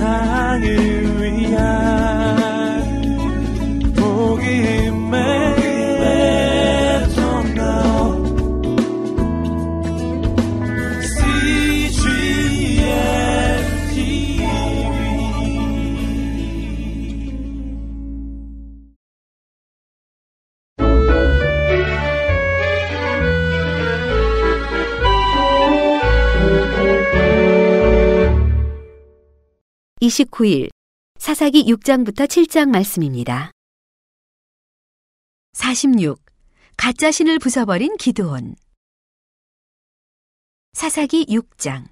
세상을 29일 사사기 6장부터 7장 말씀입니다. 46. 가짜 신을 부숴버린 기드온 사사기 6장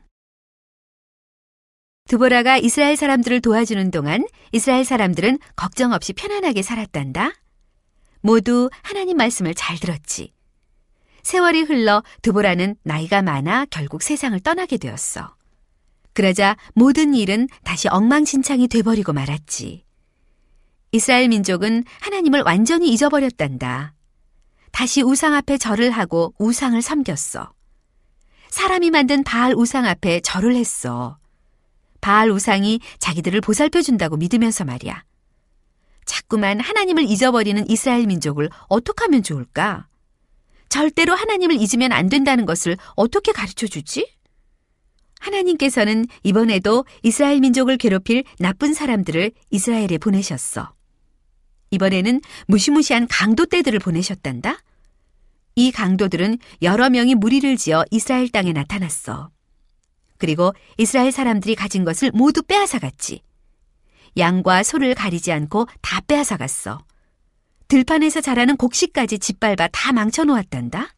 두보라가 이스라엘 사람들을 도와주는 동안 이스라엘 사람들은 걱정 없이 편안하게 살았단다. 모두 하나님 말씀을 잘 들었지. 세월이 흘러 두보라는 나이가 많아 결국 세상을 떠나게 되었어. 그러자 모든 일은 다시 엉망진창이 돼버리고 말았지. 이스라엘 민족은 하나님을 완전히 잊어버렸단다. 다시 우상 앞에 절을 하고 우상을 섬겼어. 사람이 만든 바알 우상 앞에 절을 했어. 바알 우상이 자기들을 보살펴 준다고 믿으면서 말이야. 자꾸만 하나님을 잊어버리는 이스라엘 민족을 어떻게 하면 좋을까? 절대로 하나님을 잊으면 안 된다는 것을 어떻게 가르쳐 주지? 하나님께서는 이번에도 이스라엘 민족을 괴롭힐 나쁜 사람들을 이스라엘에 보내셨어. 이번에는 무시무시한 강도떼들을 보내셨단다? 이 강도들은 여러 명이 무리를 지어 이스라엘 땅에 나타났어. 그리고 이스라엘 사람들이 가진 것을 모두 빼앗아갔지. 양과 소를 가리지 않고 다 빼앗아갔어. 들판에서 자라는 곡식까지 짓밟아 다 망쳐놓았단다?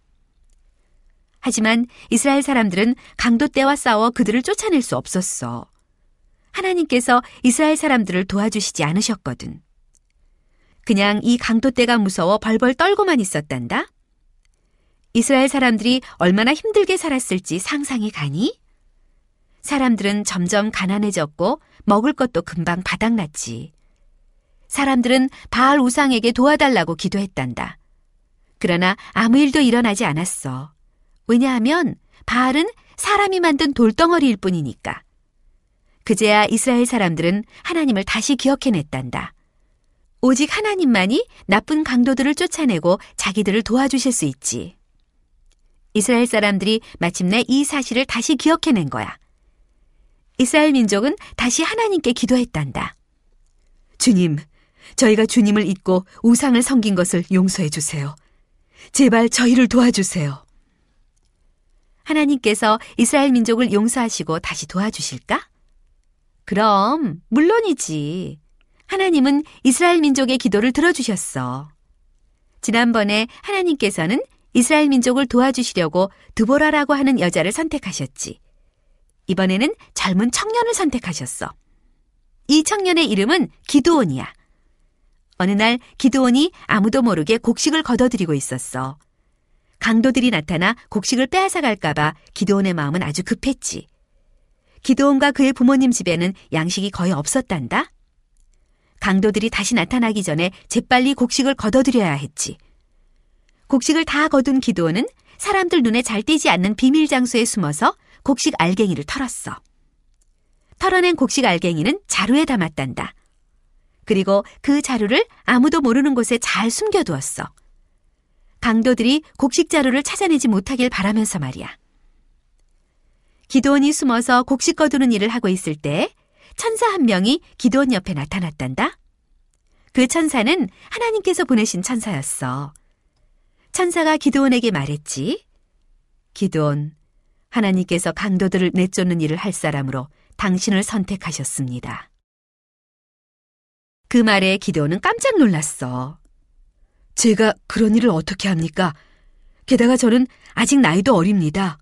하지만 이스라엘 사람들은 강도 때와 싸워 그들을 쫓아낼 수 없었어. 하나님께서 이스라엘 사람들을 도와주시지 않으셨거든. 그냥 이 강도 때가 무서워 벌벌 떨고만 있었단다. 이스라엘 사람들이 얼마나 힘들게 살았을지 상상이 가니? 사람들은 점점 가난해졌고 먹을 것도 금방 바닥났지. 사람들은 바알 우상에게 도와달라고 기도했단다. 그러나 아무 일도 일어나지 않았어. 왜냐하면 바알은 사람이 만든 돌덩어리일 뿐이니까. 그제야 이스라엘 사람들은 하나님을 다시 기억해냈단다. 오직 하나님만이 나쁜 강도들을 쫓아내고 자기들을 도와주실 수 있지. 이스라엘 사람들이 마침내 이 사실을 다시 기억해낸 거야. 이스라엘 민족은 다시 하나님께 기도했단다. 주님, 저희가 주님을 잊고 우상을 섬긴 것을 용서해 주세요. 제발 저희를 도와주세요. 하나님께서 이스라엘 민족을 용서하시고 다시 도와주실까? 그럼, 물론이지. 하나님은 이스라엘 민족의 기도를 들어주셨어. 지난번에 하나님께서는 이스라엘 민족을 도와주시려고 드보라라고 하는 여자를 선택하셨지. 이번에는 젊은 청년을 선택하셨어. 이 청년의 이름은 기도원이야. 어느 날 기도원이 아무도 모르게 곡식을 걷어들이고 있었어. 강도들이 나타나 곡식을 빼앗아 갈까봐 기도원의 마음은 아주 급했지. 기도원과 그의 부모님 집에는 양식이 거의 없었단다. 강도들이 다시 나타나기 전에 재빨리 곡식을 걷어들여야 했지. 곡식을 다 거둔 기도원은 사람들 눈에 잘 띄지 않는 비밀 장소에 숨어서 곡식 알갱이를 털었어. 털어낸 곡식 알갱이는 자루에 담았단다. 그리고 그 자루를 아무도 모르는 곳에 잘 숨겨두었어. 강도들이 곡식 자루를 찾아내지 못하길 바라면서 말이야. 기도원이 숨어서 곡식 거두는 일을 하고 있을 때 천사 한 명이 기도원 옆에 나타났단다. 그 천사는 하나님께서 보내신 천사였어. 천사가 기도원에게 말했지. 기도원, 하나님께서 강도들을 내쫓는 일을 할 사람으로 당신을 선택하셨습니다. 그 말에 기도원은 깜짝 놀랐어. 제가 그런 일을 어떻게 합니까? 게다가 저는 아직 나이도 어립니다.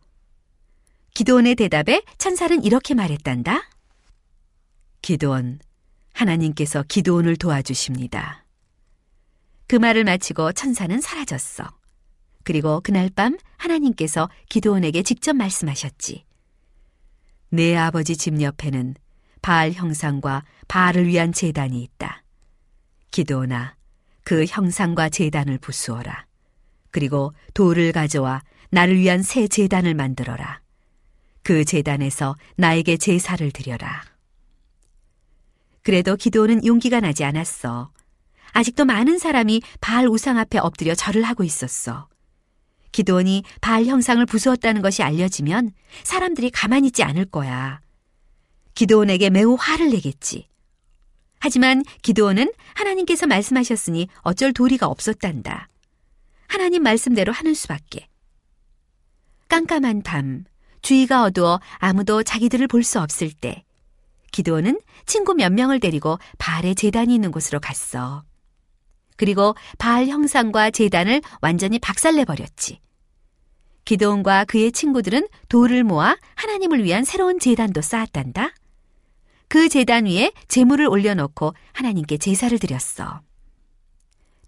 기도원의 대답에 천사는 이렇게 말했단다. 기도원, 하나님께서 기도원을 도와주십니다. 그 말을 마치고 천사는 사라졌어. 그리고 그날 밤 하나님께서 기도원에게 직접 말씀하셨지. 내 아버지 집 옆에는 바알 형상과 바알을 위한 재단이 있다. 기도원아, 그 형상과 재단을 부수어라. 그리고 돌을 가져와 나를 위한 새 재단을 만들어라. 그 재단에서 나에게 제사를 드려라. 그래도 기도는 용기가 나지 않았어. 아직도 많은 사람이 바알 우상 앞에 엎드려 절을 하고 있었어. 기도원이 바알 형상을 부수었다는 것이 알려지면 사람들이 가만히 있지 않을 거야. 기도원에게 매우 화를 내겠지. 하지만 기도원은 하나님께서 말씀하셨으니 어쩔 도리가 없었단다. 하나님 말씀대로 하는 수밖에. 깜깜한 밤, 주위가 어두워 아무도 자기들을 볼 수 없을 때, 기도원은 친구 몇 명을 데리고 바알의 재단이 있는 곳으로 갔어. 그리고 바알 형상과 재단을 완전히 박살내버렸지. 기도원과 그의 친구들은 돌을 모아 하나님을 위한 새로운 재단도 쌓았단다. 그 재단 위에 재물을 올려놓고 하나님께 제사를 드렸어.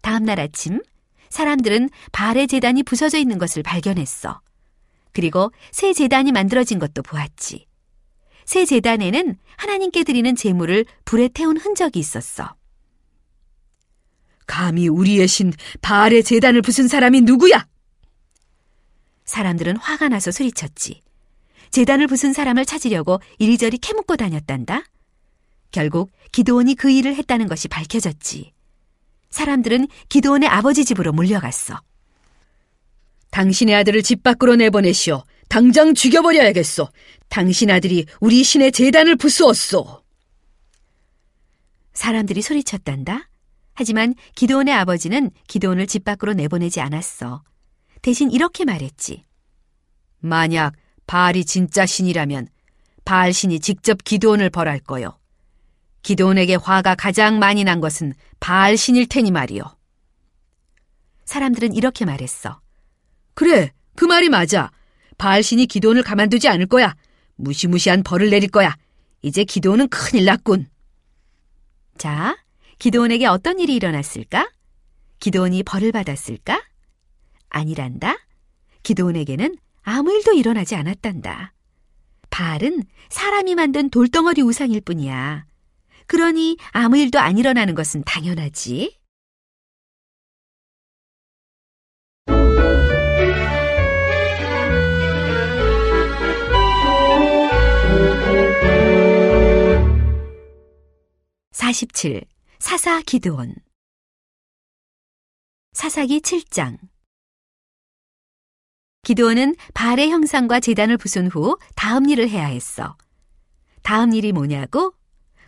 다음 날 아침 사람들은 바알의 재단이 부서져 있는 것을 발견했어. 그리고 새 재단이 만들어진 것도 보았지. 새 재단에는 하나님께 드리는 제물을 불에 태운 흔적이 있었어. 감히 우리의 신 바알의 재단을 부순 사람이 누구야? 사람들은 화가 나서 소리쳤지. 재단을 부순 사람을 찾으려고 이리저리 캐묻고 다녔단다. 결국 기도원이 그 일을 했다는 것이 밝혀졌지. 사람들은 기도원의 아버지 집으로 몰려갔어. 당신의 아들을 집 밖으로 내보내시오. 당장 죽여버려야겠소. 당신 아들이 우리 신의 재단을 부수었소. 사람들이 소리쳤단다. 하지만 기도원의 아버지는 기도원을 집 밖으로 내보내지 않았어. 대신 이렇게 말했지. 만약 바알이 진짜 신이라면 바알 신이 직접 기도원을 벌할 거요. 기도원에게 화가 가장 많이 난 것은 바알 신일 테니 말이요. 사람들은 이렇게 말했어. 그래, 그 말이 맞아. 바알 신이 기도원을 가만두지 않을 거야. 무시무시한 벌을 내릴 거야. 이제 기도원은 큰일 났군. 자, 기도원에게 어떤 일이 일어났을까? 기도원이 벌을 받았을까? 아니란다. 기도원에게는 아무 일도 일어나지 않았단다. 바알은 사람이 만든 돌덩어리 우상일 뿐이야. 그러니 아무 일도 안 일어나는 것은 당연하지. 사십칠 사사 기드온 사사기 7장 기드온은 바알의 형상과 재단을 부순 후 다음 일을 해야 했어. 다음 일이 뭐냐고?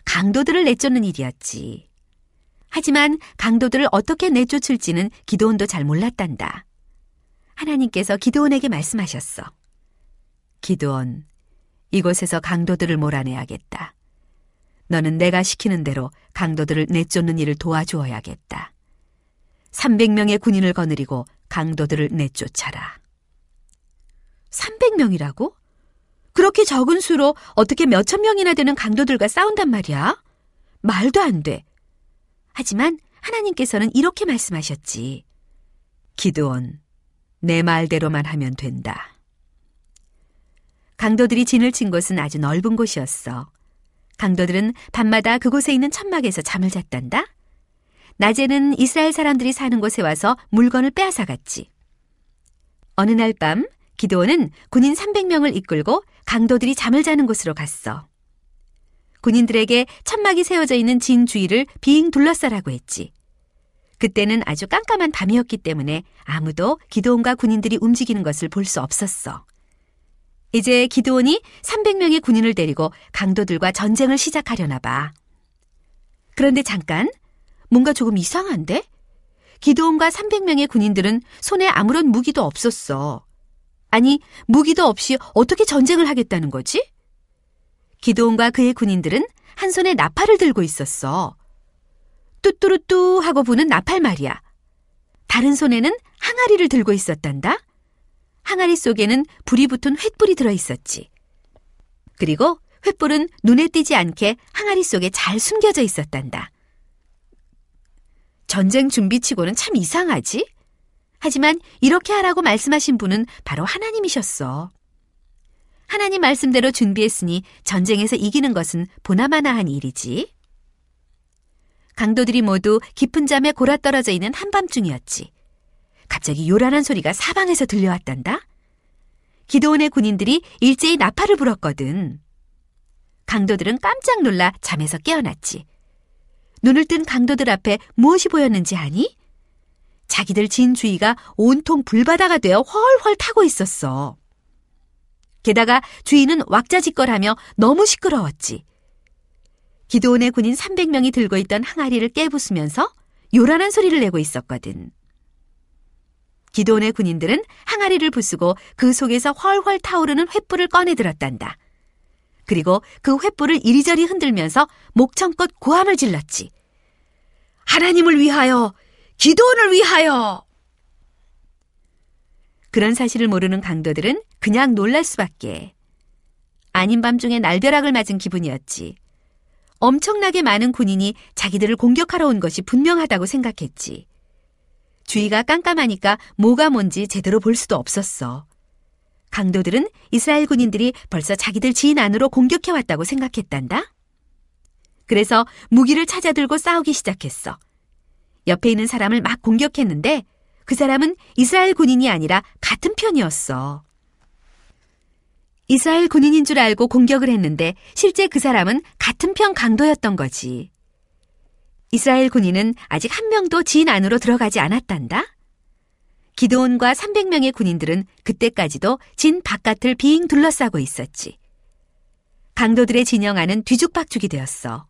강도들을 내쫓는 일이었지. 하지만 강도들을 어떻게 내쫓을지는 기도원도 잘 몰랐단다. 하나님께서 기도원에게 말씀하셨어. 기도원, 이곳에서 강도들을 몰아내야겠다. 너는 내가 시키는 대로 강도들을 내쫓는 일을 도와주어야겠다. 300명의 군인을 거느리고 강도들을 내쫓아라. 300명이라고? 그렇게 적은 수로 어떻게 몇천 명이나 되는 강도들과 싸운단 말이야? 말도 안 돼. 하지만 하나님께서는 이렇게 말씀하셨지. 기드온, 내 말대로만 하면 된다. 강도들이 진을 친 곳은 아주 넓은 곳이었어. 강도들은 밤마다 그곳에 있는 천막에서 잠을 잤단다. 낮에는 이스라엘 사람들이 사는 곳에 와서 물건을 빼앗아갔지. 어느 날 밤 기도원은 군인 300명을 이끌고 강도들이 잠을 자는 곳으로 갔어. 군인들에게 천막이 세워져 있는 진 주위를 빙 둘러싸라고 했지. 그때는 아주 깜깜한 밤이었기 때문에 아무도 기도원과 군인들이 움직이는 것을 볼 수 없었어. 이제 기도원이 300명의 군인을 데리고 강도들과 전쟁을 시작하려나 봐. 그런데 잠깐, 뭔가 조금 이상한데? 기도원과 300명의 군인들은 손에 아무런 무기도 없었어. 아니, 무기도 없이 어떻게 전쟁을 하겠다는 거지? 기도원과 그의 군인들은 한 손에 나팔을 들고 있었어. 뚜뚜루뚜 하고 부는 나팔 말이야. 다른 손에는 항아리를 들고 있었단다. 항아리 속에는 불이 붙은 횃불이 들어 있었지. 그리고 횃불은 눈에 띄지 않게 항아리 속에 잘 숨겨져 있었단다. 전쟁 준비치고는 참 이상하지? 하지만 이렇게 하라고 말씀하신 분은 바로 하나님이셨어. 하나님 말씀대로 준비했으니 전쟁에서 이기는 것은 보나마나한 일이지. 강도들이 모두 깊은 잠에 골아 떨어져 있는 한밤중이었지. 갑자기 요란한 소리가 사방에서 들려왔단다. 기도원의 군인들이 일제히 나팔을 불었거든. 강도들은 깜짝 놀라 잠에서 깨어났지. 눈을 뜬 강도들 앞에 무엇이 보였는지 아니? 자기들 진 주위가 온통 불바다가 되어 훨훨 타고 있었어. 게다가 주인은 왁자지껄하며 너무 시끄러웠지. 기도원의 군인 300명이 들고 있던 항아리를 깨부수면서 요란한 소리를 내고 있었거든. 기도원의 군인들은 항아리를 부수고 그 속에서 훨훨 타오르는 횃불을 꺼내 들었단다. 그리고 그 횃불을 이리저리 흔들면서 목청껏 고함을 질렀지. 하나님을 위하여! 기도원을 위하여! 그런 사실을 모르는 강도들은 그냥 놀랄 수밖에. 아닌 밤중에 날벼락을 맞은 기분이었지. 엄청나게 많은 군인이 자기들을 공격하러 온 것이 분명하다고 생각했지. 주위가 깜깜하니까 뭐가 뭔지 제대로 볼 수도 없었어. 강도들은 이스라엘 군인들이 벌써 자기들 지인 안으로 공격해왔다고 생각했단다. 그래서 무기를 찾아들고 싸우기 시작했어. 옆에 있는 사람을 막 공격했는데 그 사람은 이스라엘 군인이 아니라 같은 편이었어. 이스라엘 군인인 줄 알고 공격을 했는데 실제 그 사람은 같은 편 강도였던 거지. 이스라엘 군인은 아직 한 명도 지인 안으로 들어가지 않았단다. 기도원과 300명의 군인들은 그때까지도 진 바깥을 빙 둘러싸고 있었지. 강도들의 진영 안은 뒤죽박죽이 되었어.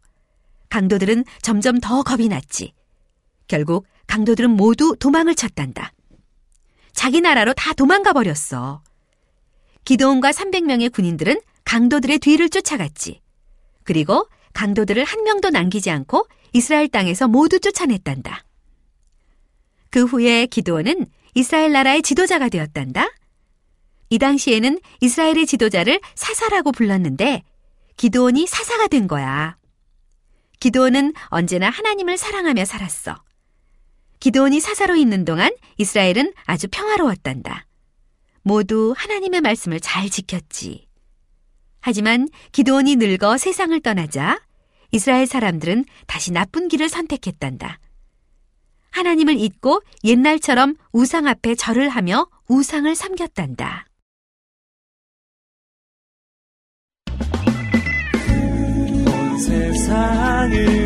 강도들은 점점 더 겁이 났지. 결국 강도들은 모두 도망을 쳤단다. 자기 나라로 다 도망가 버렸어. 기도원과 300명의 군인들은 강도들의 뒤를 쫓아갔지. 그리고 강도들을 한 명도 남기지 않고 이스라엘 땅에서 모두 쫓아냈단다. 그 후에 기도원은 이스라엘 나라의 지도자가 되었단다. 이 당시에는 이스라엘의 지도자를 사사라고 불렀는데 기도원이 사사가 된 거야. 기도원은 언제나 하나님을 사랑하며 살았어. 기도원이 사사로 있는 동안 이스라엘은 아주 평화로웠단다. 모두 하나님의 말씀을 잘 지켰지. 하지만 기도원이 늙어 세상을 떠나자 이스라엘 사람들은 다시 나쁜 길을 선택했단다. 하나님을 잊고 옛날처럼 우상 앞에 절을 하며 우상을 섬겼단다. 온 세상을